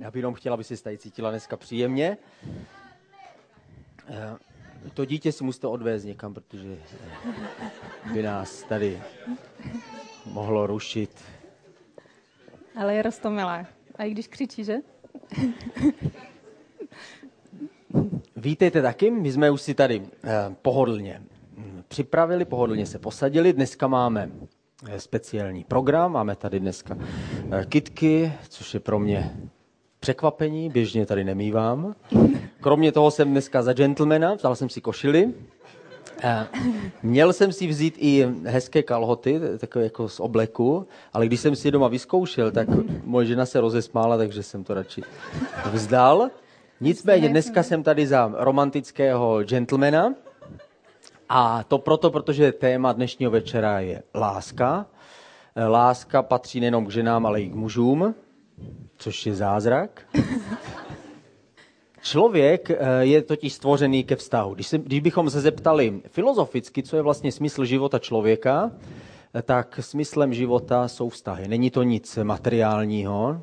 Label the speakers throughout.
Speaker 1: Já bych jenom chtěla, aby se tady cítila dneska příjemně. Eh, to dítě si musíte odvést někam, protože eh, by nás tady mohlo rušit.
Speaker 2: Ale je rostomilá. A i když křičí, že?
Speaker 1: Vítejte taky, my jsme už si tady eh, pohodlně hm, připravili, pohodlně se posadili. Dneska máme speciální program, máme tady dneska kitky, což je pro mě překvapení, běžně tady nemývám. Kromě toho jsem dneska za gentlemana, vzal jsem si košily. Měl jsem si vzít i hezké kalhoty, takové jako z obleku, ale když jsem si je doma vyzkoušel, tak moje žena se rozesmála, takže jsem to radši vzdal. Nicméně dneska jsem tady za romantického gentlemana a to proto, protože téma dnešního večera je láska. Láska patří nejenom k ženám, ale i k mužům, což je zázrak. Člověk eh, je totiž stvořený ke vztahu. Když, se, když bychom se zeptali filozoficky, co je vlastně smysl života člověka, eh, tak smyslem života jsou vztahy. Není to nic materiálního,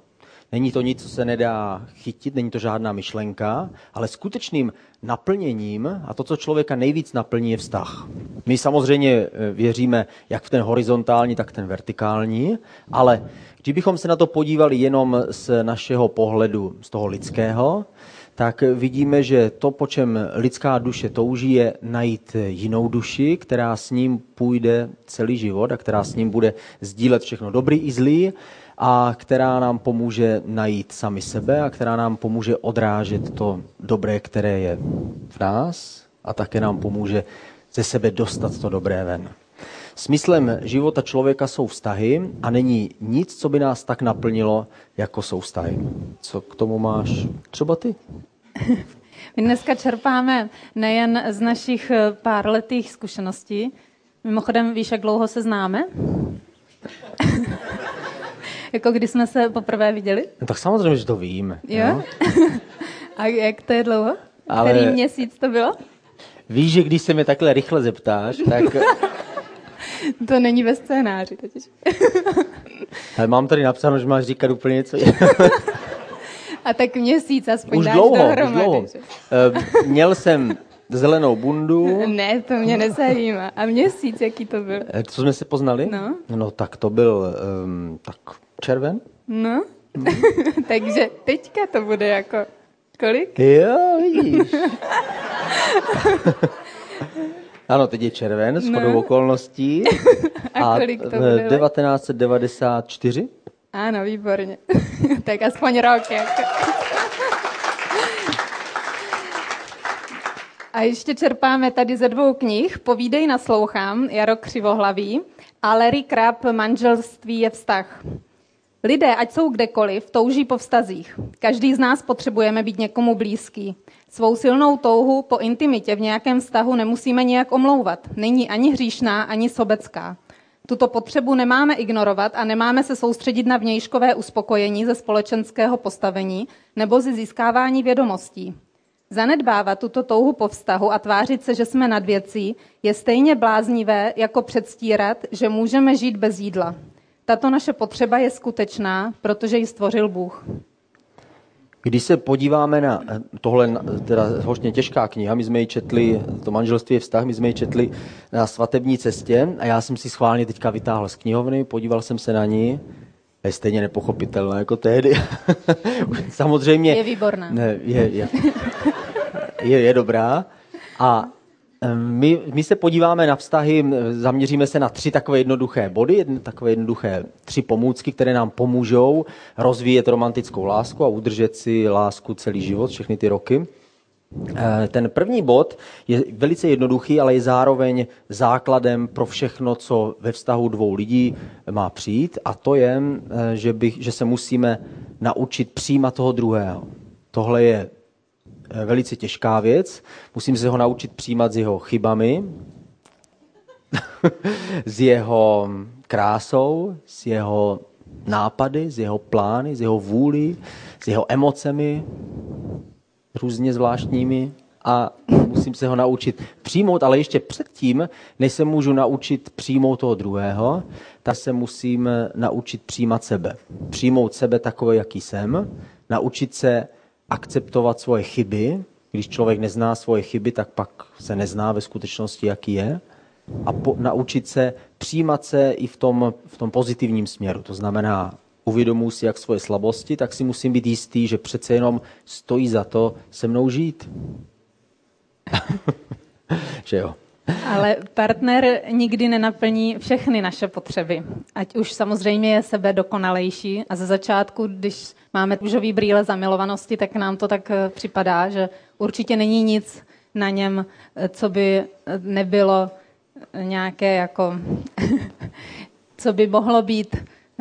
Speaker 1: Není to nic, co se nedá chytit, není to žádná myšlenka, ale skutečným naplněním a to, co člověka nejvíc naplní, je vztah. My samozřejmě eh, věříme jak v ten horizontální, tak ten vertikální, ale kdybychom se na to podívali jenom z našeho pohledu, z toho lidského, tak vidíme, že to, po čem lidská duše touží, je najít jinou duši, která s ním půjde celý život a která s ním bude sdílet všechno dobrý i zlý a která nám pomůže najít sami sebe a která nám pomůže odrážet to dobré, které je v nás a také nám pomůže ze sebe dostat to dobré ven. Smyslem života člověka jsou vztahy a není nic, co by nás tak naplnilo, jako jsou vztahy. Co k tomu máš třeba ty?
Speaker 2: My dneska čerpáme nejen z našich eh, pár letých zkušeností. Mimochodem, víš, jak dlouho se známe? jako když jsme se poprvé viděli?
Speaker 1: No, tak samozřejmě, že to vím.
Speaker 2: Jo? No. A jak to je dlouho? Ale... Který měsíc to bylo?
Speaker 1: Víš, že když se mě takhle rychle zeptáš, tak...
Speaker 2: to není ve scénáři totiž.
Speaker 1: Ale mám tady napsáno, že máš říkat úplně něco
Speaker 2: A tak měsíc aspoň
Speaker 1: už
Speaker 2: dáš
Speaker 1: dlouho,
Speaker 2: dohromady.
Speaker 1: Už dlouho. Uh, měl jsem zelenou bundu.
Speaker 2: Ne, to mě nezajímá. A měsíc, jaký to byl?
Speaker 1: Eh, co jsme se poznali?
Speaker 2: No.
Speaker 1: No tak to byl um, tak červen.
Speaker 2: No. no. Takže teďka to bude jako kolik?
Speaker 1: Jo, vidíš. ano, teď je červen, s no. okolností.
Speaker 2: A, a kolik to bude?
Speaker 1: 1994.
Speaker 2: Ano, výborně. tak aspoň rok. Jako. A ještě čerpáme tady ze dvou knih. Povídej naslouchám, Jaro Křivohlavý a Larry Krab, Manželství je vztah. Lidé, ať jsou kdekoliv, touží po vztazích. Každý z nás potřebujeme být někomu blízký. Svou silnou touhu po intimitě v nějakém vztahu nemusíme nijak omlouvat. Není ani hříšná, ani sobecká. Tuto potřebu nemáme ignorovat a nemáme se soustředit na vnějškové uspokojení ze společenského postavení nebo ze získávání vědomostí. Zanedbávat tuto touhu po vztahu a tvářit se, že jsme nad věcí, je stejně bláznivé, jako předstírat, že můžeme žít bez jídla. Tato naše potřeba je skutečná, protože ji stvořil Bůh.
Speaker 1: Když se podíváme na eh, tohle, teda hoštně těžká kniha, my jsme ji četli, to manželství je vztah, my jsme ji četli na svatební cestě a já jsem si schválně teďka vytáhl z knihovny, podíval jsem se na ní, je stejně nepochopitelná jako tehdy. Samozřejmě.
Speaker 2: Je výborná.
Speaker 1: Ne, je, je, je, je dobrá. A my, my se podíváme na vztahy, zaměříme se na tři takové jednoduché body, jedn, takové jednoduché tři pomůcky, které nám pomůžou rozvíjet romantickou lásku a udržet si lásku celý život, všechny ty roky. Eh, ten první bod je velice jednoduchý, ale je zároveň základem pro všechno, co ve vztahu dvou lidí má přijít, a to je, eh, že, bych, že se musíme naučit přijímat toho druhého. Tohle je velice těžká věc. Musím se ho naučit přijímat s jeho chybami, s jeho krásou, s jeho nápady, s jeho plány, s jeho vůli, s jeho emocemi, různě zvláštními a musím se ho naučit přijmout, ale ještě předtím, než se můžu naučit přijmout toho druhého, tak se musím naučit přijímat sebe. Přijmout sebe takové, jaký jsem, naučit se akceptovat svoje chyby. Když člověk nezná svoje chyby, tak pak se nezná ve skutečnosti, jaký je. A po, naučit se přijímat se i v tom, v tom pozitivním směru. To znamená, uvědomuji si jak svoje slabosti, tak si musím být jistý, že přece jenom stojí za to se mnou žít. že jo.
Speaker 2: Ale partner nikdy nenaplní všechny naše potřeby. Ať už samozřejmě je sebe dokonalejší a ze začátku, když máme růžový brýle zamilovanosti, tak nám to tak eh, připadá, že určitě není nic na něm, eh, co by eh, nebylo nějaké jako, co by mohlo být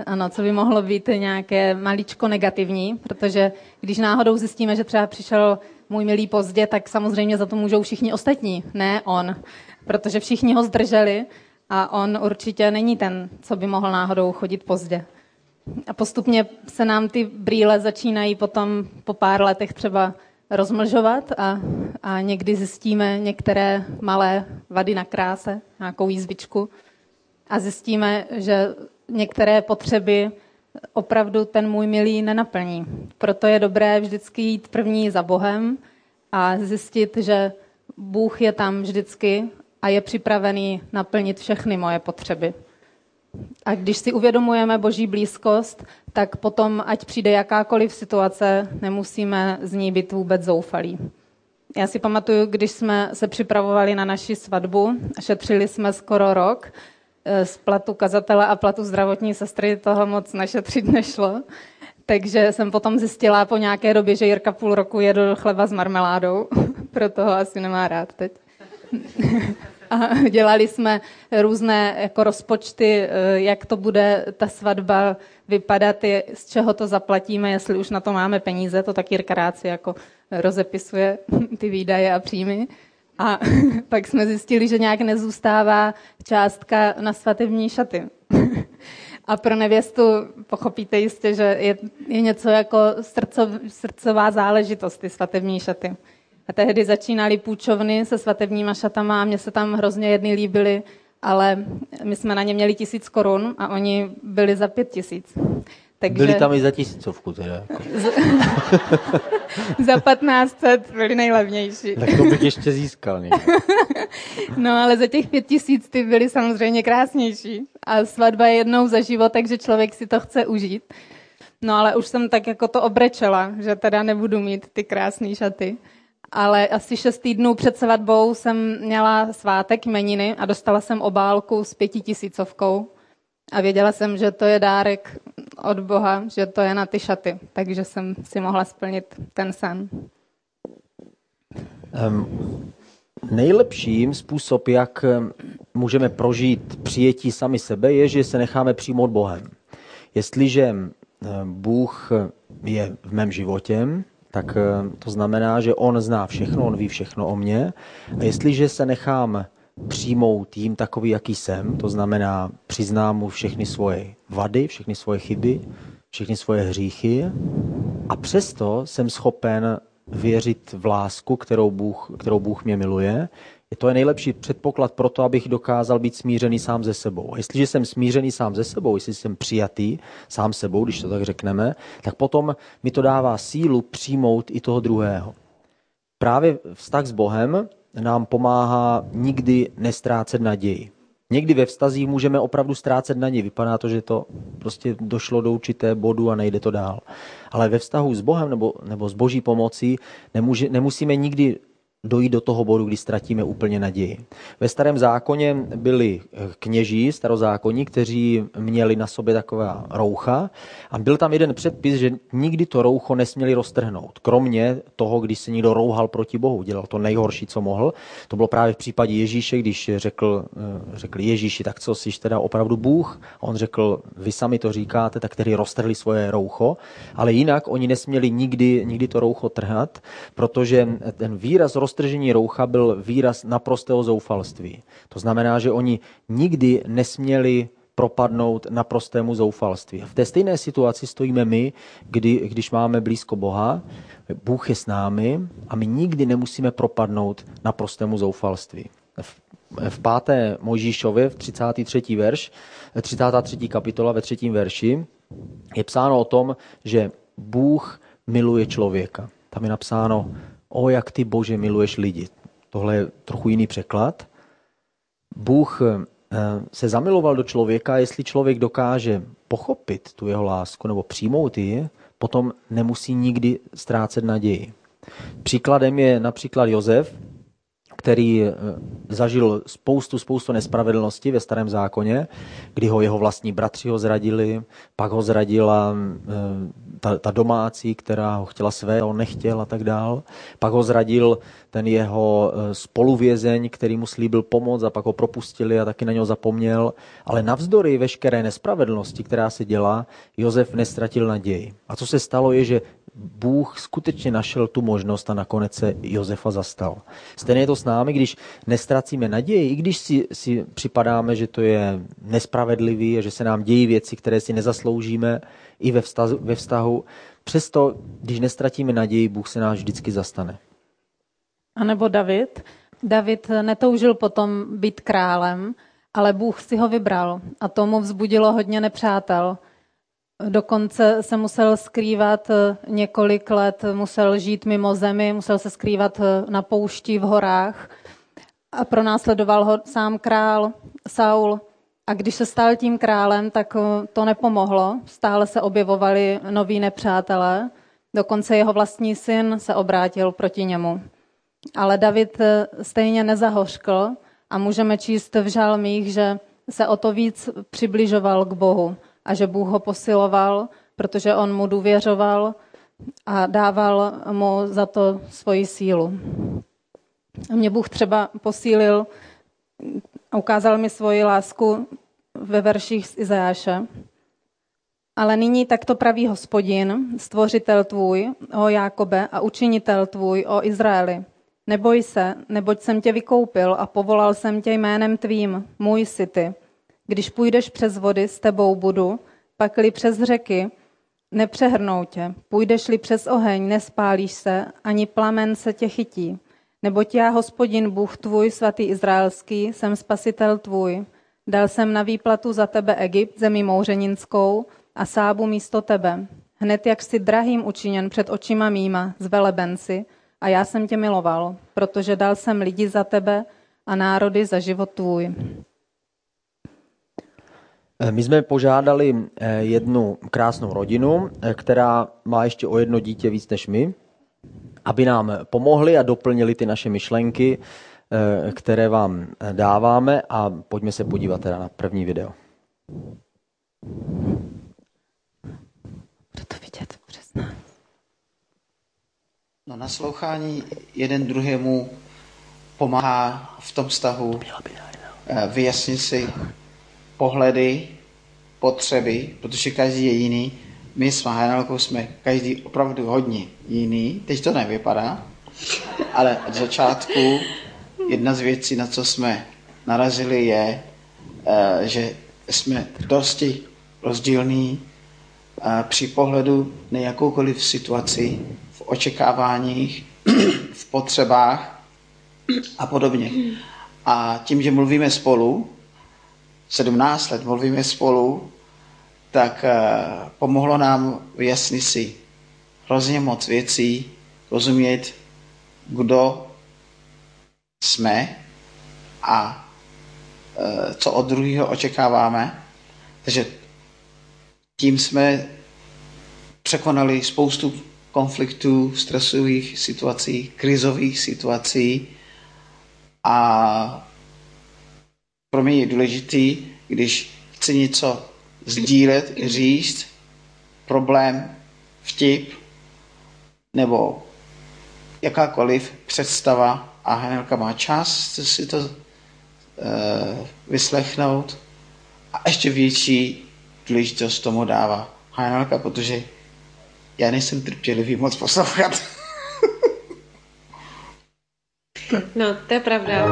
Speaker 2: ano, co by mohlo být nějaké maličko negativní, protože když náhodou zjistíme, že třeba přišel můj milý pozdě, tak samozřejmě za to můžou všichni ostatní, ne on protože všichni ho zdrželi a on určitě není ten, co by mohl náhodou chodit pozdě. A postupně se nám ty brýle začínají potom po pár letech třeba rozmlžovat a, a někdy zjistíme některé malé vady na kráse, nějakou jízvičku a zjistíme, že některé potřeby opravdu ten můj milý nenaplní. Proto je dobré vždycky jít první za Bohem a zjistit, že Bůh je tam vždycky a je připravený naplnit všechny moje potřeby. A když si uvědomujeme Boží blízkost, tak potom, ať přijde jakákoliv situace, nemusíme z ní být vůbec zoufalí. Já si pamatuju, když jsme se připravovali na naši svatbu, šetřili jsme skoro rok, eh, z platu kazatele a platu zdravotní sestry toho moc našetřit nešlo. Takže jsem potom zjistila po nějaké době, že Jirka půl roku jedl chleba s marmeládou, proto ho asi nemá rád teď a dělali jsme různé jako rozpočty, eh, jak to bude ta svatba vypadat, z čeho to zaplatíme, jestli už na to máme peníze, to taky Jirka rád si jako rozepisuje ty výdaje a příjmy. A pak jsme zjistili, že nějak nezůstává částka na svatební šaty. A pro nevěstu pochopíte jistě, že je, je něco jako srdcov, srdcová záležitost, ty svatební šaty. A tehdy začínaly půjčovny se svatebníma šatama a mně se tam hrozně jedny líbily, ale my jsme na ně měli tisíc korun a oni byli za pět tisíc.
Speaker 1: Takže... Byli tam i za tisícovku teda. Jako.
Speaker 2: za 1500 byli nejlevnější.
Speaker 1: Tak to bych ještě získal.
Speaker 2: no ale za těch pět tisíc ty byly samozřejmě krásnější. A svatba je jednou za život, takže člověk si to chce užít. No ale už jsem tak jako to obrečela, že teda nebudu mít ty krásné šaty ale asi šest týdnů před svatbou jsem měla svátek jmeniny a dostala jsem obálku s pětitisícovkou a věděla jsem, že to je dárek od Boha, že to je na ty šaty, takže jsem si mohla splnit ten sen. Um,
Speaker 1: nejlepším způsob, jak můžeme prožít přijetí sami sebe, je, že se necháme přijmout Bohem. Jestliže Bůh je v mém životě, tak eh, to znamená, že on zná všechno, on ví všechno o mně. A jestliže se nechám přijmout jím takový, jaký jsem, to znamená přiznám mu všechny svoje vady, všechny svoje chyby, všechny svoje hříchy a přesto jsem schopen věřit v lásku, kterou Bůh, kterou Bůh mě miluje, to je nejlepší předpoklad pro to, abych dokázal být smířený sám ze sebou. A jestliže jsem smířený sám ze sebou, jestli jsem přijatý sám sebou, když to tak řekneme, tak potom mi to dává sílu přijmout i toho druhého. Právě vztah s Bohem nám pomáhá nikdy nestrácet naději. Někdy ve vztazích můžeme opravdu ztrácet naději. Vypadá to, že to prostě došlo do určité bodu a nejde to dál. Ale ve vztahu s Bohem nebo, nebo s Boží pomocí nemůže, nemusíme nikdy dojít do toho bodu, kdy ztratíme úplně naději. Ve starém zákoně byli kněží, starozákonní, kteří měli na sobě taková roucha a byl tam jeden předpis, že nikdy to roucho nesměli roztrhnout. Kromě toho, když se někdo rouhal proti Bohu, dělal to nejhorší, co mohl. To bylo právě v případě Ježíše, když řekl, eh, řekl Ježíši, tak co, jsi teda opravdu Bůh? A on řekl, vy sami to říkáte, tak tedy roztrhli svoje roucho, ale jinak oni nesměli nikdy, nikdy to roucho trhat, protože ten výraz roztržení roucha byl výraz naprostého zoufalství. To znamená, že oni nikdy nesměli propadnout naprostému zoufalství. V té stejné situaci stojíme my, kdy, když máme blízko Boha, Bůh je s námi a my nikdy nemusíme propadnout naprostému zoufalství. V, v páté Mojžíšově, v 33. verš, 33. kapitola ve třetím verši, je psáno o tom, že Bůh miluje člověka. Tam je napsáno, o jak ty Bože miluješ lidi. Tohle je trochu jiný překlad. Bůh eh, se zamiloval do člověka, jestli člověk dokáže pochopit tu jeho lásku nebo přijmout ji, potom nemusí nikdy ztrácet naději. Příkladem je například Jozef, který eh, zažil spoustu, spoustu nespravedlnosti ve starém zákoně, kdy ho jeho vlastní bratři ho zradili, pak ho zradila eh, ta, ta domácí, která ho chtěla své, on nechtěl a tak dál. Pak ho zradil ten jeho eh, spoluvězeň, který mu slíbil pomoc a pak ho propustili a taky na něho zapomněl. Ale navzdory veškeré nespravedlnosti, která se dělá, Josef nestratil naději. A co se stalo je, že Bůh skutečně našel tu možnost a nakonec se Josefa zastal. Stejně je to s námi, když nestracíme naději, i když si, si připadáme, že to je nespravedlivý a že se nám dějí věci, které si nezasloužíme i ve vztahu, ve vztahu. Přesto, když nestratíme naději, Bůh se nás vždycky zastane.
Speaker 2: A nebo David. David netoužil potom být králem, ale Bůh si ho vybral a tomu vzbudilo hodně nepřátel. Dokonce se musel skrývat eh, několik let, musel žít mimo zemi, musel se skrývat eh, na poušti v horách a pronásledoval ho sám král Saul. A když se stal tím králem, tak eh, to nepomohlo. Stále se objevovali noví nepřátelé. Dokonce jeho vlastní syn se obrátil proti němu. Ale David stejně nezahořkl a můžeme číst v žalmích, že se o to víc přibližoval k Bohu a že Bůh ho posiloval, protože on mu důvěřoval a dával mu za to svoji sílu. A mě Bůh třeba posílil a ukázal mi svoji lásku ve verších z Izajáše. Ale nyní takto praví hospodin, stvořitel tvůj, o Jákobe a učinitel tvůj, o Izraeli. Neboj se, neboť jsem tě vykoupil a povolal jsem tě jménem tvým, můj si ty. Když půjdeš přes vody, s tebou budu, pakli přes řeky, nepřehrnou tě. Půjdeš-li přes oheň, nespálíš se, ani plamen se tě chytí. Neboť já, hospodin Bůh tvůj, svatý izraelský, jsem spasitel tvůj. Dal jsem na výplatu za tebe Egypt, zemi mouřeninskou, a sábu místo tebe. Hned jak jsi drahým učiněn před očima mýma, z velebenci, a já jsem tě miloval, protože dal jsem lidi za tebe a národy za život tvůj.
Speaker 1: Eh, my jsme požádali eh, jednu krásnou rodinu, eh, která má ještě o jedno dítě víc než my, aby nám pomohli a doplnili ty naše myšlenky, které vám dáváme a pojďme se podívat teda na první video.
Speaker 2: Bude to vidět přes nás.
Speaker 3: No naslouchání jeden druhému pomáhá v tom vztahu vyjasnit si pohledy, potřeby, protože každý je jiný. My s Mahanelkou jsme každý opravdu hodně jiný. Teď to nevypadá, ale od začátku jedna z věcí, na co jsme narazili, je, eh, že jsme dosti rozdílní eh, při pohledu na jakoukoliv situaci, v očekáváních, v potřebách a podobně. A tím, že mluvíme spolu, 17 let mluvíme spolu, tak uh, pomohlo nám vyjasnit si hrozně moc věcí, rozumět, kdo jsme a uh, co od druhého očekáváme. Takže tím jsme překonali spoustu konfliktů, stresových situací, krizových situací a pro mě je důležitý, když chci něco sdílet, říct, problém, vtip, nebo jakákoliv představa a Hanelka má čas si to uh, vyslechnout a ještě větší důležitost tomu dává Hanelka, protože já nejsem trpělivý moc poslouchat.
Speaker 4: No, to je pravda.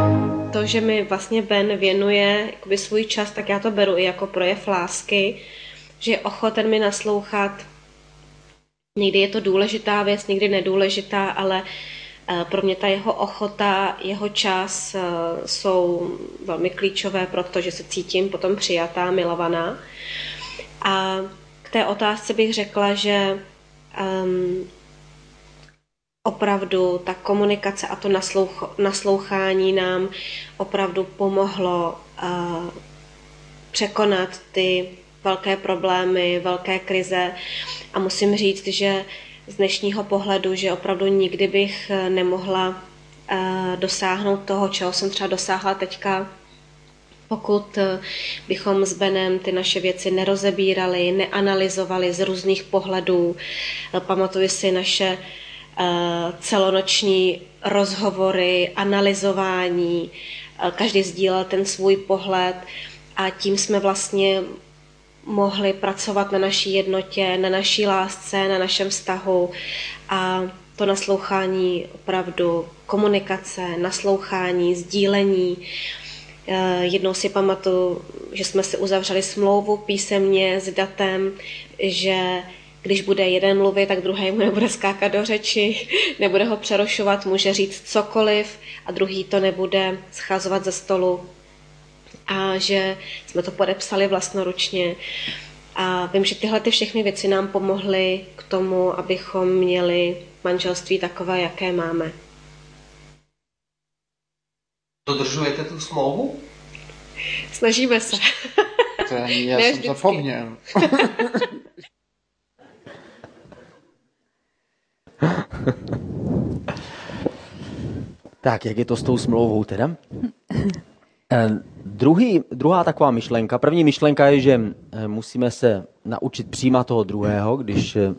Speaker 4: To, že mi vlastně Ben věnuje jakoby svůj čas, tak já to beru i jako projev lásky, že je ochoten mi naslouchat. Někdy je to důležitá věc, někdy nedůležitá, ale eh, pro mě ta jeho ochota, jeho čas eh, jsou velmi klíčové, protože se cítím potom přijatá, milovaná. A k té otázce bych řekla, že um, opravdu ta komunikace a to naslouch, naslouchání nám opravdu pomohlo uh, překonat ty velké problémy, velké krize a musím říct, že z dnešního pohledu, že opravdu nikdy bych eh, nemohla uh, dosáhnout toho, čeho jsem třeba dosáhla teďka, pokud bychom s Benem ty naše věci nerozebírali, neanalyzovali z různých pohledů. Pamatuju si naše Eh, celonoční rozhovory, analyzování, eh, každý sdílel ten svůj pohled a tím jsme vlastně mohli pracovat na naší jednotě, na naší lásce, na našem vztahu a to naslouchání opravdu komunikace, naslouchání, sdílení. Eh, jednou si pamatuju, že jsme si uzavřeli smlouvu písemně s datem, že když bude jeden mluvit, tak druhý mu nebude skákat do řeči, nebude ho přerušovat, může říct cokoliv a druhý to nebude scházovat ze stolu. A že jsme to podepsali vlastnoručně. A vím, že tyhle ty všechny věci nám pomohly k tomu, abychom měli manželství takové, jaké máme.
Speaker 5: Dodržujete tu smlouvu?
Speaker 4: Snažíme se.
Speaker 3: To je, já ne jsem zapomněl.
Speaker 1: tak, jak je to s tou smlouvou teda? Eh, druhý, druhá taková myšlenka, první myšlenka je, že eh, musíme se naučit přijímat toho druhého, když eh,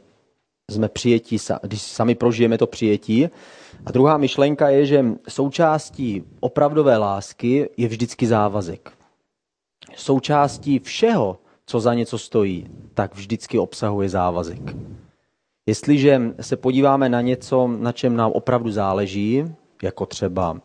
Speaker 1: jsme přijetí, když sami prožijeme to přijetí. A druhá myšlenka je, že součástí opravdové lásky je vždycky závazek. Součástí všeho, co za něco stojí, tak vždycky obsahuje závazek. Jestliže se podíváme na něco, na čem nám opravdu záleží, jako třeba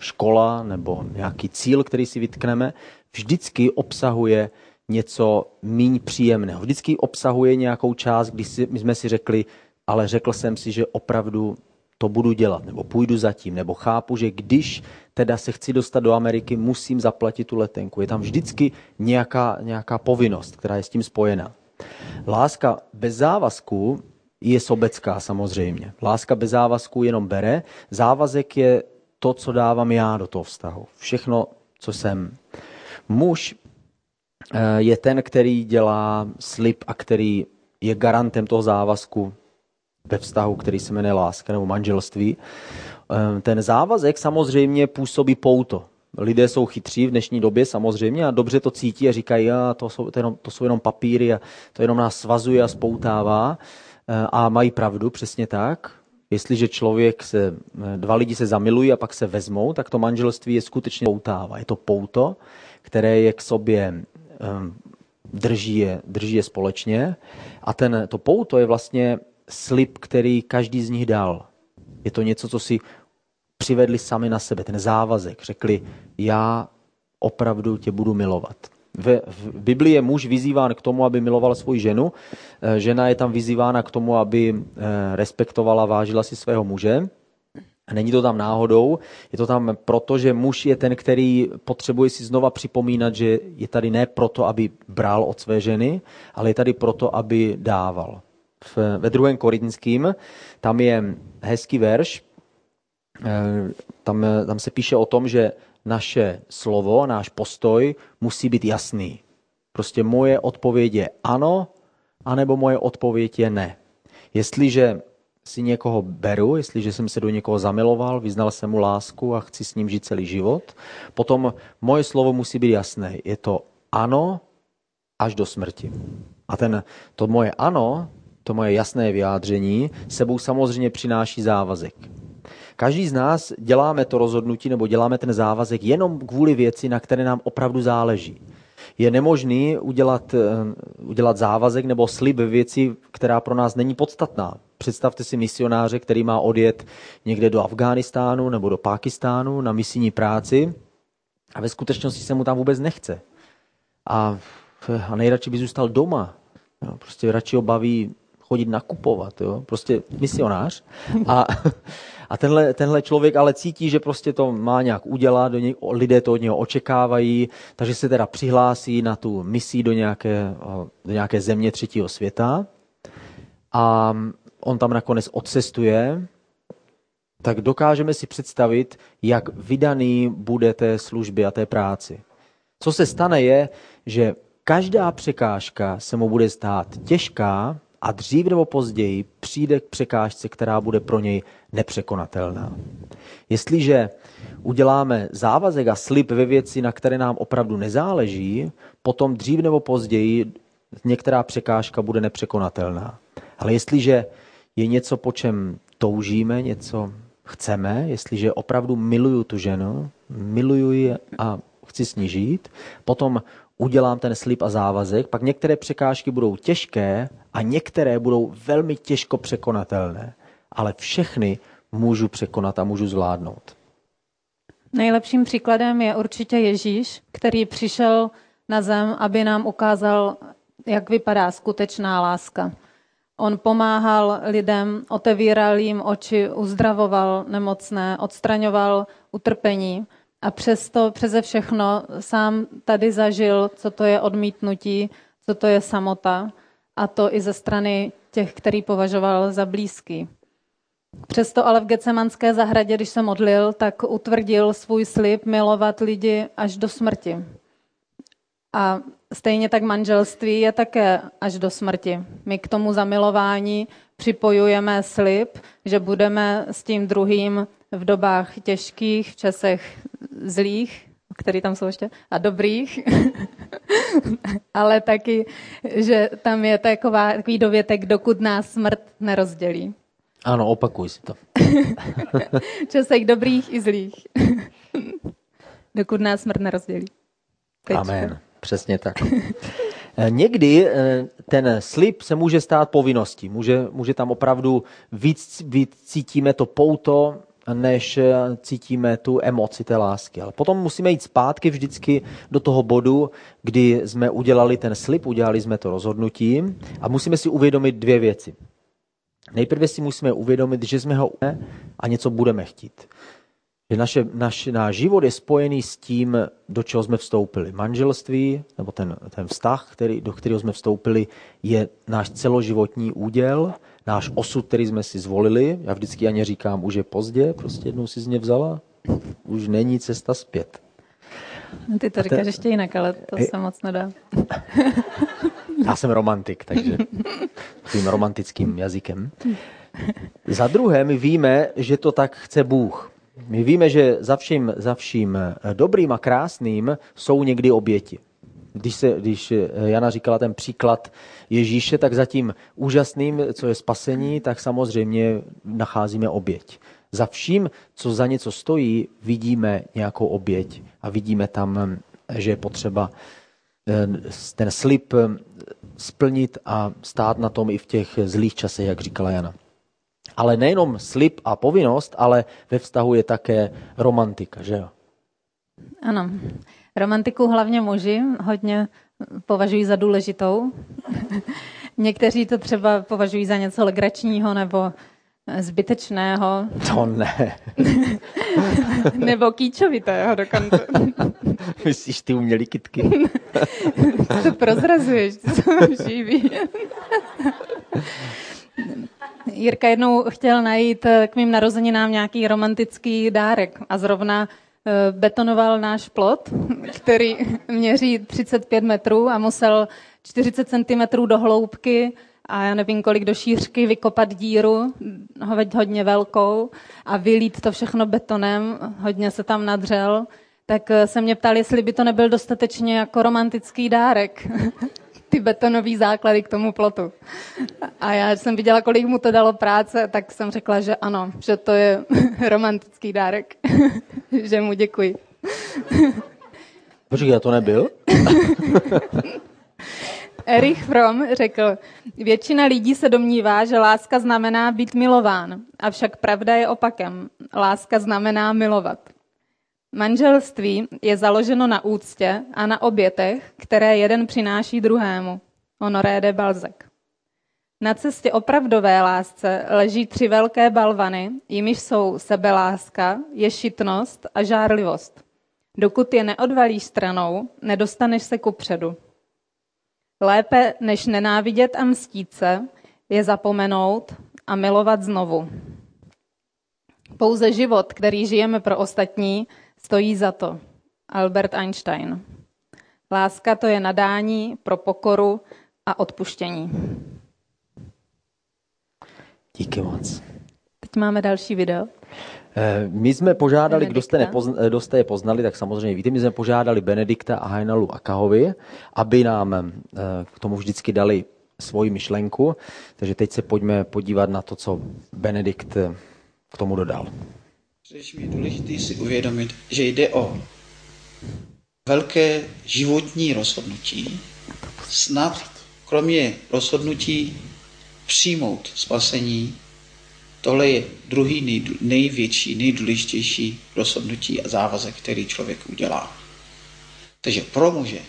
Speaker 1: škola nebo nějaký cíl, který si vytkneme, vždycky obsahuje něco míň příjemného. Vždycky obsahuje nějakou část, kdy si, my jsme si řekli, ale řekl jsem si, že opravdu to budu dělat, nebo půjdu zatím, nebo chápu, že když teda se chci dostat do Ameriky, musím zaplatit tu letenku. Je tam vždycky nějaká, nějaká povinnost, která je s tím spojená. Láska bez závazku je sobecká samozřejmě. Láska bez závazku jenom bere. Závazek je to, co dávám já do toho vztahu. Všechno, co jsem. Muž eh, je ten, který dělá slib a který je garantem toho závazku ve vztahu, který se jmenuje láska nebo manželství. Eh, ten závazek samozřejmě působí pouto. Lidé jsou chytří v dnešní době samozřejmě a dobře to cítí a říkají, a to, jsou, to, jenom, to jsou jenom papíry a to jenom nás svazuje a spoutává. A mají pravdu, přesně tak. Jestliže člověk se, eh, dva lidi se zamilují a pak se vezmou, tak to manželství je skutečně poutává. Je to pouto, které je k sobě um, drží je, drží je společně. A ten, to pouto je vlastně slib, který každý z nich dal. Je to něco, co si přivedli sami na sebe, ten závazek. Řekli, já opravdu tě budu milovat. V, Biblii je muž vyzýván k tomu, aby miloval svoji ženu. Eh, žena je tam vyzývána k tomu, aby eh, respektovala, vážila si svého muže. A není to tam náhodou, je to tam proto, že muž je ten, který potřebuje si znova připomínat, že je tady ne proto, aby bral od své ženy, ale je tady proto, aby dával. V, ve druhém korinským tam je hezký verš, eh, tam, tam se píše o tom, že naše slovo, náš postoj musí být jasný. Prostě moje odpověď je ano, anebo moje odpověď je ne. Jestliže si někoho beru, jestliže jsem se do někoho zamiloval, vyznal jsem mu lásku a chci s ním žít celý život, potom moje slovo musí být jasné. Je to ano až do smrti. A ten, to moje ano, to moje jasné vyjádření sebou samozřejmě přináší závazek. Každý z nás děláme to rozhodnutí nebo děláme ten závazek jenom kvůli věci, na které nám opravdu záleží. Je nemožný udělat, eh, udělat závazek nebo slib věci, která pro nás není podstatná. Představte si misionáře, který má odjet někde do Afghánistánu nebo do Pákistánu na misijní práci a ve skutečnosti se mu tam vůbec nechce. A, a nejradši by zůstal doma. Prostě radši ho baví chodit nakupovat. Jo? Prostě misionář. A, a tenhle, tenhle člověk ale cítí, že prostě to má nějak udělat, do něj, lidé to od něho očekávají, takže se teda přihlásí na tu misi do nějaké, do nějaké země třetího světa. A on tam nakonec odcestuje tak dokážeme si představit, jak vydaný bude té službě a té práci. Co se stane je, že každá překážka se mu bude zdát těžká a dřív nebo později přijde k překážce, která bude pro něj nepřekonatelná. Jestliže uděláme závazek a slib ve věci, na které nám opravdu nezáleží, potom dřív nebo později některá překážka bude nepřekonatelná. Ale jestliže je něco, po čem toužíme, něco chceme, jestliže opravdu miluju tu ženu, miluju ji a chci snížit, potom udělám ten slib a závazek, pak některé překážky budou těžké a některé budou velmi těžko překonatelné. Ale všechny můžu překonat a můžu zvládnout.
Speaker 2: Nejlepším příkladem je určitě Ježíš, který přišel na zem, aby nám ukázal, jak vypadá skutečná láska. On pomáhal lidem, otevíral jim oči, uzdravoval nemocné, odstraňoval utrpení a přesto, přeze všechno, sám tady zažil, co to je odmítnutí, co to je samota a to i ze strany těch, který považoval za blízký. Přesto ale v Gecemanské zahradě, když se modlil, tak utvrdil svůj slib milovat lidi až do smrti. A stejně tak manželství je také až do smrti. My k tomu zamilování připojujeme slib, že budeme s tím druhým v dobách těžkých, v časech zlých, který tam jsou ještě, a dobrých, ale taky, že tam je taková, takový dovětek, dokud nás smrt nerozdělí.
Speaker 1: Ano, opakuj si to.
Speaker 2: Časech dobrých i zlých. dokud nás smrt nerozdělí.
Speaker 1: Teď. Amen. Přesně tak. Eh, někdy eh, ten slib se může stát povinností. Může, může tam opravdu víc, víc cítíme to pouto, než eh, cítíme tu emoci té lásky. Ale potom musíme jít zpátky vždycky do toho bodu, kdy jsme udělali ten slib, udělali jsme to rozhodnutí a musíme si uvědomit dvě věci. Nejprve si musíme uvědomit, že jsme ho a něco budeme chtít. Že naše, naš, náš život je spojený s tím, do čeho jsme vstoupili. Manželství, nebo ten, ten vztah, který, do kterého jsme vstoupili, je náš celoživotní úděl, náš osud, který jsme si zvolili. Já vždycky Aně říkám, už je pozdě, prostě jednou si z mě vzala, už není cesta zpět.
Speaker 2: No ty to říkáš ještě jinak, ale to se moc nedá.
Speaker 1: Já jsem romantik, takže tím romantickým jazykem. Za druhé, my víme, že to tak chce Bůh. My víme, že za vším, za vším dobrým a krásným jsou někdy oběti. Když, se, když Jana říkala ten příklad Ježíše, tak za tím úžasným, co je spasení, tak samozřejmě nacházíme oběť. Za vším, co za něco stojí, vidíme nějakou oběť a vidíme tam, že je potřeba eh, ten slib eh, splnit a stát na tom i v těch zlých časech, jak říkala Jana. Ale nejenom slib a povinnost, ale ve vztahu je také romantika, že jo?
Speaker 2: Ano. Romantiku hlavně muži hodně považují za důležitou. Někteří to třeba považují za něco legračního nebo zbytečného.
Speaker 1: To ne.
Speaker 2: nebo kýčovitého dokonce.
Speaker 1: Myslíš ty umělý kitky?
Speaker 2: to prozrazuješ, to živý. Jirka jednou chtěl najít k mým narozeninám nějaký romantický dárek a zrovna Eh, betonoval náš plot, který měří 35 metrů a musel 40 cm do hloubky a já nevím kolik do šířky vykopat díru, hodně velkou a vylít to všechno betonem, hodně se tam nadřel, tak eh, se mě ptal, jestli by to nebyl dostatečně jako romantický dárek. ty betonové základy k tomu plotu. A já jsem viděla, kolik mu to dalo práce, tak jsem řekla, že ano, že to je romantický dárek. že mu děkuji.
Speaker 1: Počkej, to nebyl?
Speaker 2: Erich Fromm řekl, většina lidí se domnívá, že láska znamená být milován, avšak pravda je opakem. Láska znamená milovat. Manželství je založeno na úctě a na obětech, které jeden přináší druhému. Honoré de Balzac. Na cestě opravdové lásce leží tři velké balvany, jimiž jsou sebeláska, ješitnost a žárlivost. Dokud je neodvalíš stranou, nedostaneš se ku předu. Lépe než nenávidět a mstít se, je zapomenout a milovat znovu. Pouze život, který žijeme pro ostatní, stojí za to. Albert Einstein. Láska to je nadání pro pokoru a odpuštění.
Speaker 1: Díky moc.
Speaker 2: Teď máme další video.
Speaker 1: Eh, My jsme požádali, kdo jste, nepozna, kdo jste je poznali, tak samozřejmě víte, my jsme požádali Benedikta a Heinalu Akahovi, aby nám eh, k tomu vždycky dali svoji myšlenku. Takže teď se pojďme podívat na to, co Benedikt eh, k tomu dodal.
Speaker 3: Především je důležité si uvědomit, že jde o velké životní rozhodnutí. Snad kromě rozhodnutí přijmout spasení, tohle je druhý nej, největší, nejdůležitější rozhodnutí a závazek, který člověk udělá. Takže pro muže,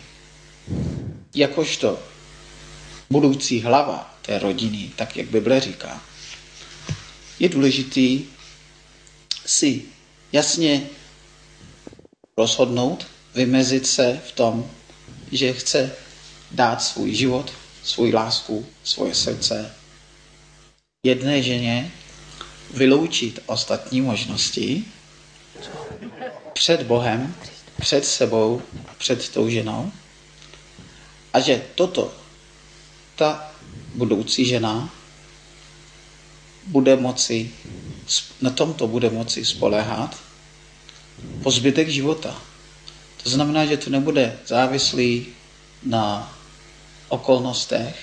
Speaker 3: jakožto budoucí hlava té rodiny, tak jak Bible říká, je důležitý si jasně rozhodnout, vymezit se v tom, že chce dát svůj život, svůj lásku, svoje srdce jedné ženě, vyloučit ostatní možnosti před Bohem, před sebou, před tou ženou. A že toto ta budoucí žena bude moci, na tomto bude moci spoléhat po zbytek života. To znamená, že to nebude závislý na okolnostech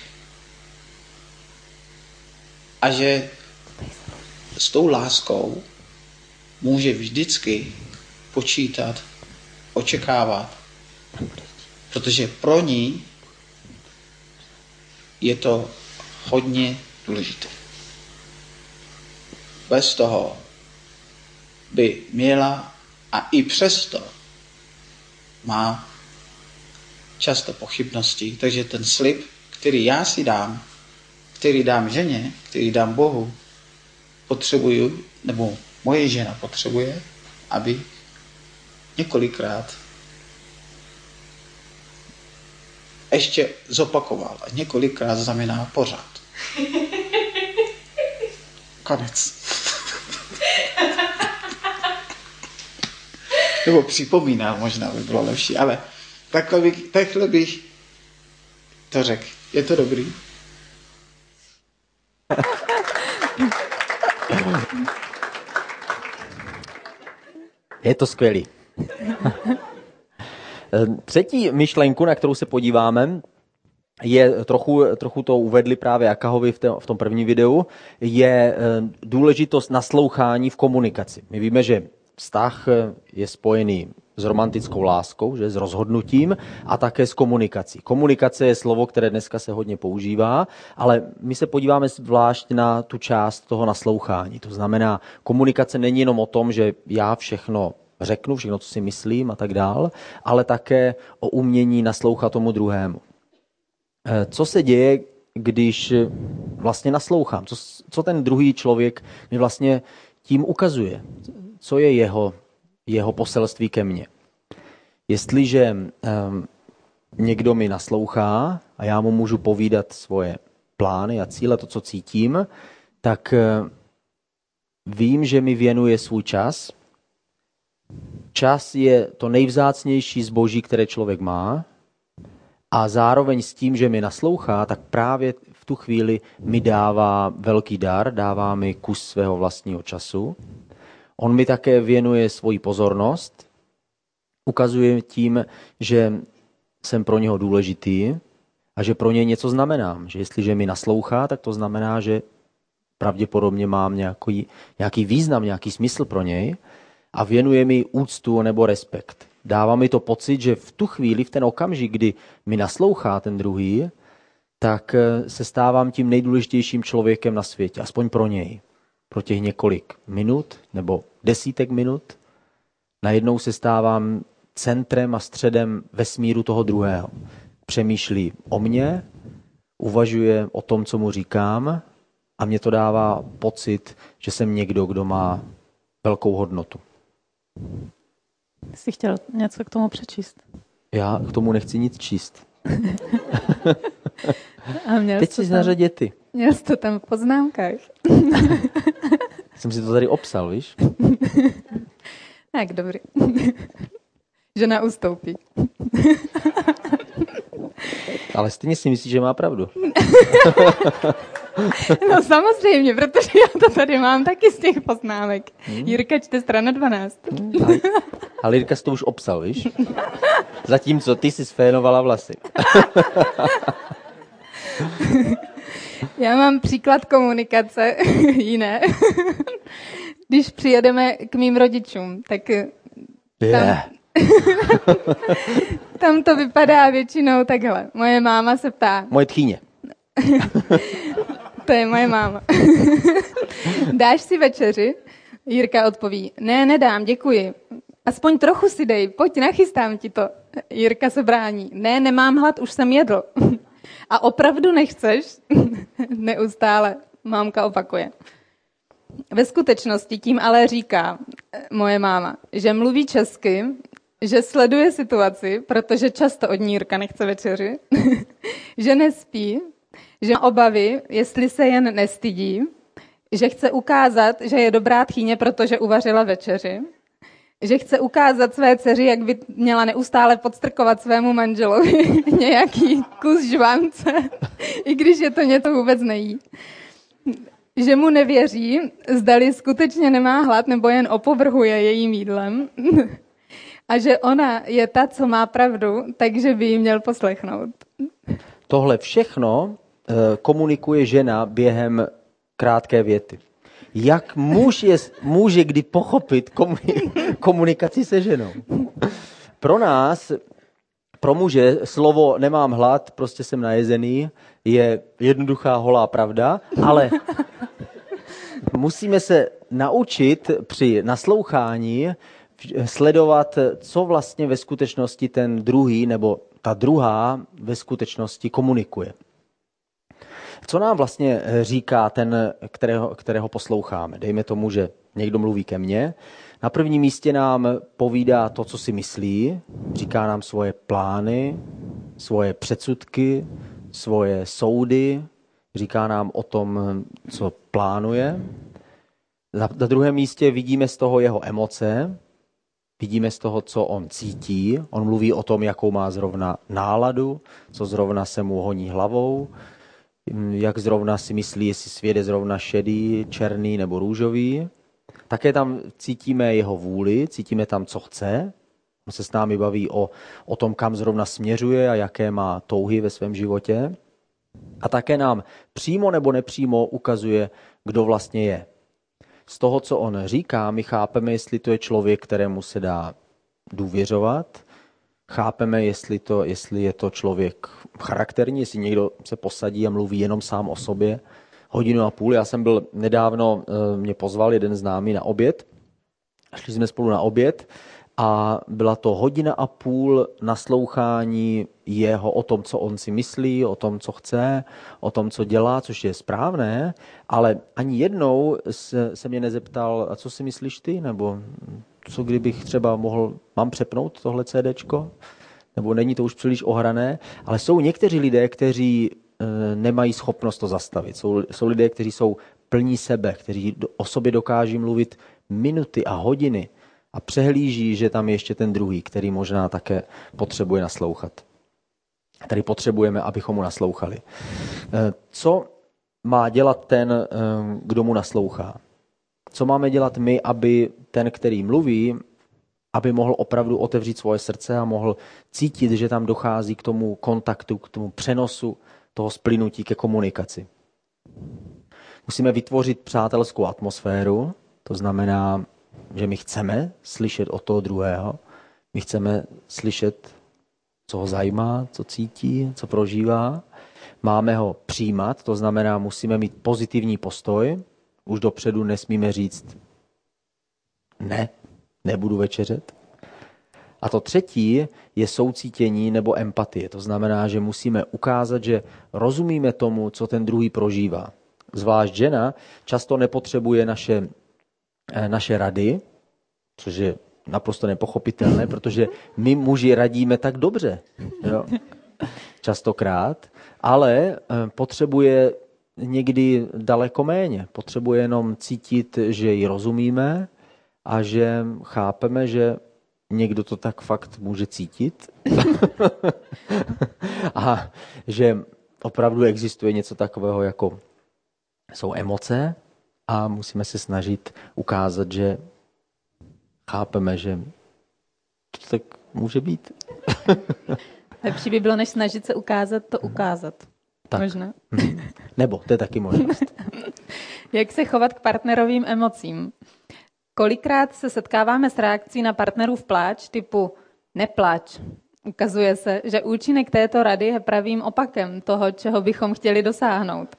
Speaker 3: a že s tou láskou může vždycky počítat, očekávat, protože pro ní je to hodně důležité. Bez toho by měla a i přesto má často pochybnosti, takže ten slib, který já si dám, který dám ženě, který dám Bohu, potřebuju, nebo moje žena potřebuje, aby několikrát ještě zopakoval. A několikrát znamená pořád. Konec. Nebo připomínal, možná by bylo lepší, ale takhle bych, takhle bych to řekl. Je to dobrý?
Speaker 1: Je to skvělý. Třetí myšlenku, na kterou se podíváme, je trochu, trochu to uvedli právě Akahovi v, té, v tom prvním videu, je eh, důležitost naslouchání v komunikaci. My víme, že vztah eh, je spojený s romantickou láskou, že s rozhodnutím a také s komunikací. Komunikace je slovo, které dneska se hodně používá, ale my se podíváme zvlášť na tu část toho naslouchání. To znamená, komunikace není jenom o tom, že já všechno řeknu, všechno, co si myslím a tak dál, ale také o umění naslouchat tomu druhému. Eh, Co se děje, když eh, vlastně naslouchám? Co, co ten druhý člověk mi vlastně tím ukazuje? Co je jeho, jeho poselství ke mně? Jestliže um, někdo mi naslouchá a já mu můžu povídat svoje plány a cíle, to, co cítím, tak uh, vím, že mi věnuje svůj čas. Čas je to nejvzácnější zboží, které člověk má a zároveň s tím, že mi naslouchá, tak právě v tu chvíli mi dává velký dar, dává mi kus svého vlastního času. On mi také věnuje svoji pozornost, ukazuje tím, že jsem pro něho důležitý a že pro něj něco znamenám. Že jestliže mi naslouchá, tak to znamená, že pravděpodobně mám nějaký, nějaký význam, nějaký smysl pro něj a věnuje mi úctu nebo respekt. Dává mi to pocit, že v tu chvíli, v ten okamžik, kdy mi naslouchá ten druhý, tak eh, se stávám tím nejdůležitějším člověkem na světě, aspoň pro něj. Pro těch několik minut nebo desítek minut. Najednou se stávám centrem a středem vesmíru toho druhého. Přemýšlí o mně, uvažuje o tom, co mu říkám a mě to dává pocit, že jsem někdo, kdo má velkou hodnotu.
Speaker 2: Jsi chtěl něco k tomu přečíst?
Speaker 1: Já k tomu nechci nic číst.
Speaker 2: A měl
Speaker 1: Teď
Speaker 2: jsi tam,
Speaker 1: na řadě ty.
Speaker 2: Měl jsi to tam v poznámkách.
Speaker 1: Jsem si to tady obsal, víš?
Speaker 2: tak, dobrý. Žena ustoupí.
Speaker 1: Ale stejně si myslíš, že má pravdu.
Speaker 2: no samozřejmě, protože já to tady mám taky z těch poznámek. Hmm. Jirka čte strana 12. Hmm. Ale,
Speaker 1: ale Jirka to už obsal, víš? Zatímco ty si sfénovala vlasy.
Speaker 2: já mám příklad komunikace jiné. Když přijedeme k mým rodičům, tak
Speaker 1: yeah. tam,
Speaker 2: tam to vypadá většinou takhle. Moje máma se ptá.
Speaker 1: Moje tchýně.
Speaker 2: to je moje máma. Dáš si večeři? Jirka odpoví, ne, nedám, děkuji. Aspoň trochu si dej, pojď, nachystám ti to. Jirka se brání, ne, nemám hlad, už jsem jedl. A opravdu nechceš? Neustále. Mámka opakuje. Ve skutečnosti tím ale říká moje máma, že mluví česky, že sleduje situaci, protože často od ní Jirka nechce večeři, že nespí, že má obavy, jestli se jen nestydí, že chce ukázat, že je dobrá tchýně, protože uvařila večeři, že chce ukázat své dceři, jak by měla neustále podstrkovat svému manželovi nějaký kus žvance, i když je to něco vůbec nejí. Že mu nevěří, zdali skutečně nemá hlad nebo jen opovrhuje jejím jídlem. A že ona je ta, co má pravdu, takže by ji měl poslechnout.
Speaker 1: Tohle všechno Eh, komunikuje žena během krátké věty. Jak muž je, může kdy pochopit komunikaci se ženou? Pro nás, pro muže, slovo nemám hlad, prostě jsem najezený, je jednoduchá holá pravda, ale musíme se naučit při naslouchání sledovat, co vlastně ve skutečnosti ten druhý nebo ta druhá ve skutečnosti komunikuje. Co nám vlastně eh, říká ten, kterého, kterého posloucháme? Dejme tomu, že někdo mluví ke mně. Na prvním místě nám povídá to, co si myslí, říká nám svoje plány, svoje předsudky, svoje soudy, říká nám o tom, co plánuje. Na, na druhém místě vidíme z toho jeho emoce, vidíme z toho, co on cítí. On mluví o tom, jakou má zrovna náladu, co zrovna se mu honí hlavou, jak zrovna si myslí, jestli svět je zrovna šedý, černý nebo růžový. Také tam cítíme jeho vůli, cítíme tam, co chce. On se s námi baví o, o tom, kam zrovna směřuje a jaké má touhy ve svém životě. A také nám přímo nebo nepřímo ukazuje, kdo vlastně je. Z toho, co on říká, my chápeme, jestli to je člověk, kterému se dá důvěřovat, chápeme, jestli, to, jestli je to člověk charakterní, jestli někdo se posadí a mluví jenom sám o sobě. Hodinu a půl. Já jsem byl nedávno, eh, mě pozval jeden známý na oběd. Šli jsme spolu na oběd a byla to hodina a půl naslouchání jeho o tom, co on si myslí, o tom, co chce, o tom, co dělá, což je správné, ale ani jednou se, se mě nezeptal, a co si myslíš ty, nebo co kdybych třeba mohl, mám přepnout tohle CDčko, nebo není to už příliš ohrané, ale jsou někteří lidé, kteří e, nemají schopnost to zastavit. Jsou, jsou lidé, kteří jsou plní sebe, kteří o sobě dokáží mluvit minuty a hodiny a přehlíží, že tam je ještě ten druhý, který možná také potřebuje naslouchat. Tady potřebujeme, abychom mu naslouchali. E, co má dělat ten, e, kdo mu naslouchá? Co máme dělat my, aby ten, který mluví, aby mohl opravdu otevřít svoje srdce a mohl cítit, že tam dochází k tomu kontaktu, k tomu přenosu toho splynutí ke komunikaci. Musíme vytvořit přátelskou atmosféru, to znamená, že my chceme slyšet od toho druhého, my chceme slyšet, co ho zajímá, co cítí, co prožívá. Máme ho přijímat, to znamená, musíme mít pozitivní postoj, už dopředu nesmíme říct ne, nebudu večeřet. A to třetí je soucítění nebo empatie. To znamená, že musíme ukázat, že rozumíme tomu, co ten druhý prožívá. Zvlášť žena často nepotřebuje naše, eh, naše rady, což je naprosto nepochopitelné, protože my muži radíme tak dobře. Jo? Častokrát. Ale eh, potřebuje někdy daleko méně. Potřebuje jenom cítit, že ji rozumíme a že chápeme, že někdo to tak fakt může cítit a že opravdu existuje něco takového, jako jsou emoce a musíme se snažit ukázat, že chápeme, že to tak může být.
Speaker 2: Lepší by bylo, než snažit se ukázat, to ukázat. Tak. Možná.
Speaker 1: Nebo, to je taky možnost.
Speaker 2: Jak se chovat k partnerovým emocím? Kolikrát se setkáváme s reakcí na partnerův pláč typu neplač. Ukazuje se, že účinek této rady je pravým opakem toho, čeho bychom chtěli dosáhnout.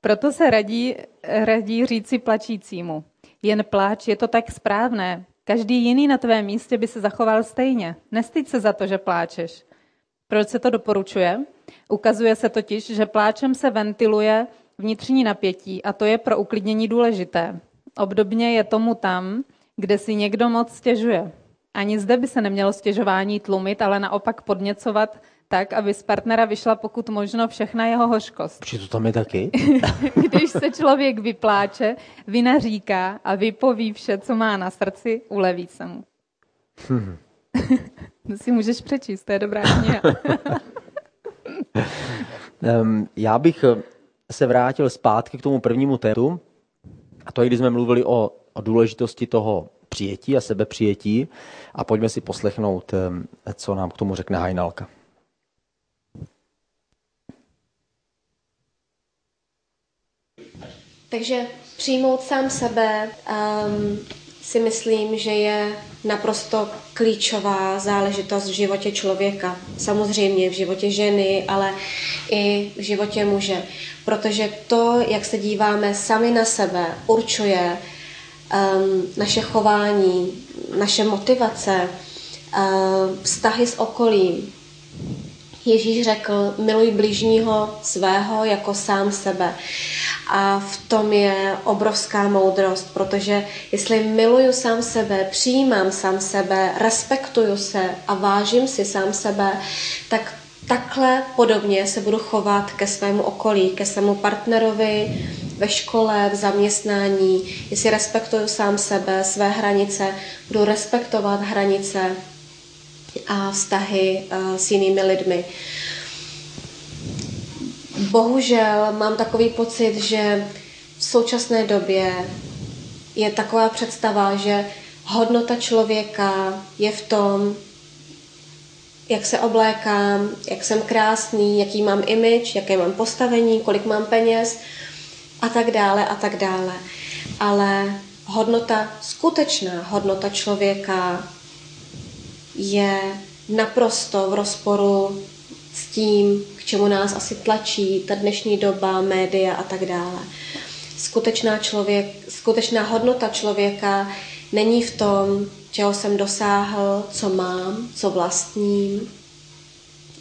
Speaker 2: Proto se radí, radí říci plačícímu. Jen pláč je to tak správné. Každý jiný na tvém místě by se zachoval stejně. Nestyď se za to, že pláčeš. Proč se to doporučuje? Ukazuje se totiž, že pláčem se ventiluje vnitřní napětí a to je pro uklidnění důležité. Obdobně je tomu tam, kde si někdo moc stěžuje. Ani zde by se nemělo stěžování tlumit, ale naopak podněcovat tak, aby z partnera vyšla pokud možno všechna jeho hořkost.
Speaker 1: Protože to tam je taky?
Speaker 2: Když se člověk vypláče, vynaříká a vypoví vše, co má na srdci, uleví se mu. Hmm. to si můžeš přečíst, to je dobrá kniha.
Speaker 1: já bych se vrátil zpátky k tomu prvnímu tématu, a to je, když jsme mluvili o, o důležitosti toho přijetí a sebepřijetí. A pojďme si poslechnout, co nám k tomu řekne Hajnalka.
Speaker 4: Takže přijmout sám sebe um, si myslím, že je naprosto klíčová záležitost v životě člověka. Samozřejmě v životě ženy, ale i v životě muže. Protože to, jak se díváme sami na sebe, určuje um, naše chování, naše motivace, uh, vztahy s okolím. Ježíš řekl, miluj blížního svého jako sám sebe. A v tom je obrovská moudrost, protože jestli miluju sám sebe, přijímám sám sebe, respektuju se a vážím si sám sebe, tak takhle podobně se budu chovat ke svému okolí, ke svému partnerovi, ve škole, v zaměstnání. Jestli respektuju sám sebe, své hranice, budu respektovat hranice a vztahy eh, s jinými lidmi. Bohužel mám takový pocit, že v současné době je taková představa, že hodnota člověka je v tom, jak se oblékám, jak jsem krásný, jaký mám image, jaké mám postavení, kolik mám peněz a tak dále a tak dále. Ale hodnota, skutečná hodnota člověka je naprosto v rozporu s tím, k čemu nás asi tlačí ta dnešní doba, média a tak dále. Skutečná, člověk, skutečná hodnota člověka není v tom, čeho jsem dosáhl, co mám, co vlastním,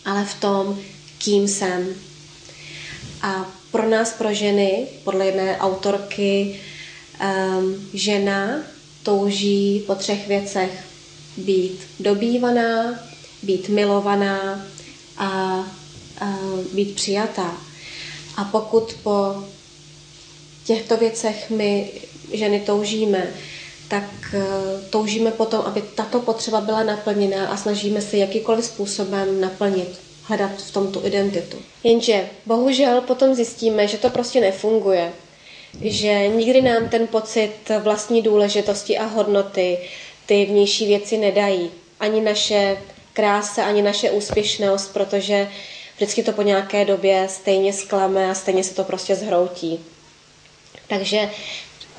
Speaker 4: ale v tom, kým jsem. A pro nás, pro ženy, podle jedné autorky, um, žena touží po třech věcech. Být dobývaná, být milovaná a, a být přijatá. A pokud po těchto věcech my ženy toužíme, tak uh, toužíme potom, aby tato potřeba byla naplněná a snažíme se jakýkoliv způsobem naplnit hledat v tom tu identitu. Jenže bohužel potom zjistíme, že to prostě nefunguje. Že nikdy nám ten pocit vlastní důležitosti a hodnoty ty vnější věci nedají. Ani naše krása, ani naše úspěšnost, protože vždycky to po nějaké době stejně sklame a stejně se to prostě zhroutí. Takže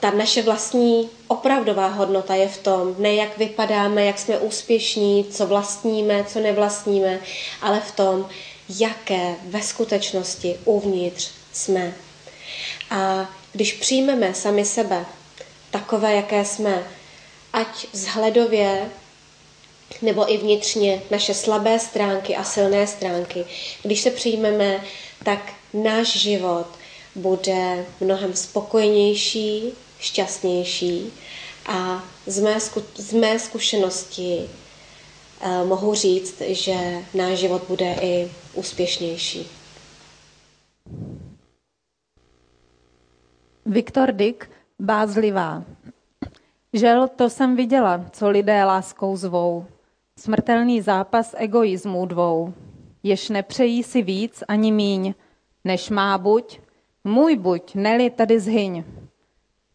Speaker 4: ta naše vlastní opravdová hodnota je v tom, ne jak vypadáme, jak jsme úspěšní, co vlastníme, co nevlastníme, ale v tom, jaké ve skutečnosti uvnitř jsme. A když přijmeme sami sebe, takové, jaké jsme, ať vzhledově nebo i vnitřně naše slabé stránky a silné stránky, když se přijmeme, tak náš život bude mnohem spokojenější, šťastnější a z mé, zku, z mé zkušenosti uh, mohu říct, že náš život bude i úspěšnější.
Speaker 2: Viktor Dick, bázlivá. Žel, to jsem viděla, co lidé láskou zvou. Smrtelný zápas egoismů dvou. Jež nepřejí si víc ani míň, než má buď, můj buď, neli tady zhyň.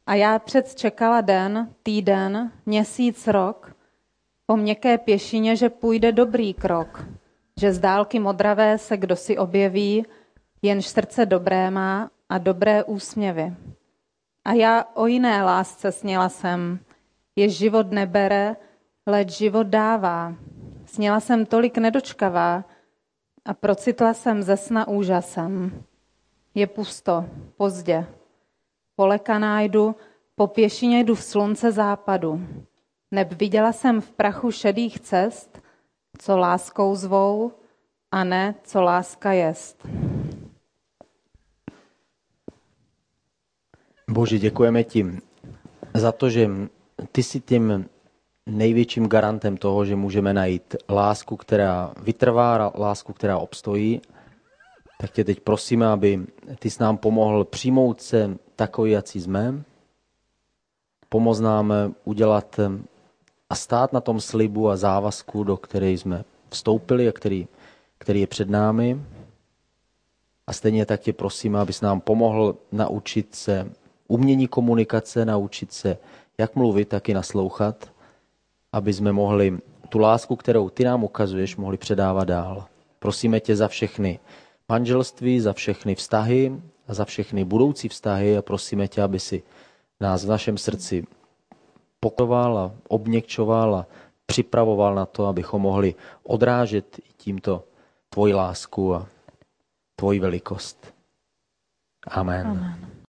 Speaker 2: A já před čekala den, týden, měsíc, rok, po měkké pěšině, že půjde dobrý krok, že z dálky modravé se kdo si objeví, jenž srdce dobré má a dobré úsměvy. A já o jiné lásce sněla jsem, jež život nebere, leč život dává. Sněla jsem tolik nedočkavá a procitla jsem ze sna úžasem. Je pusto, pozdě. Polekaná jdu, po pěšině jdu v slunce západu. Neb viděla jsem v prachu šedých cest, co láskou zvou, a ne, co láska jest.
Speaker 1: Bože, děkujeme ti za to, že ty jsi tím největším garantem toho, že můžeme najít lásku, která vytrvá, lásku, která obstojí. Tak tě teď prosíme, aby ty s nám pomohl přijmout se takový, jak jsme. Pomoz nám udělat a stát na tom slibu a závazku, do které jsme vstoupili a který, který je před námi. A stejně tak tě prosím, abys nám pomohl naučit se umění komunikace, naučit se jak mluvit, tak i naslouchat, aby jsme mohli tu lásku, kterou ty nám ukazuješ, mohli předávat dál. Prosíme tě za všechny manželství, za všechny vztahy a za všechny budoucí vztahy a prosíme tě, aby si nás v našem srdci pokoval a obněkčoval a připravoval na to, abychom mohli odrážet tímto tvoji lásku a tvoji velikost. Amen. Amen.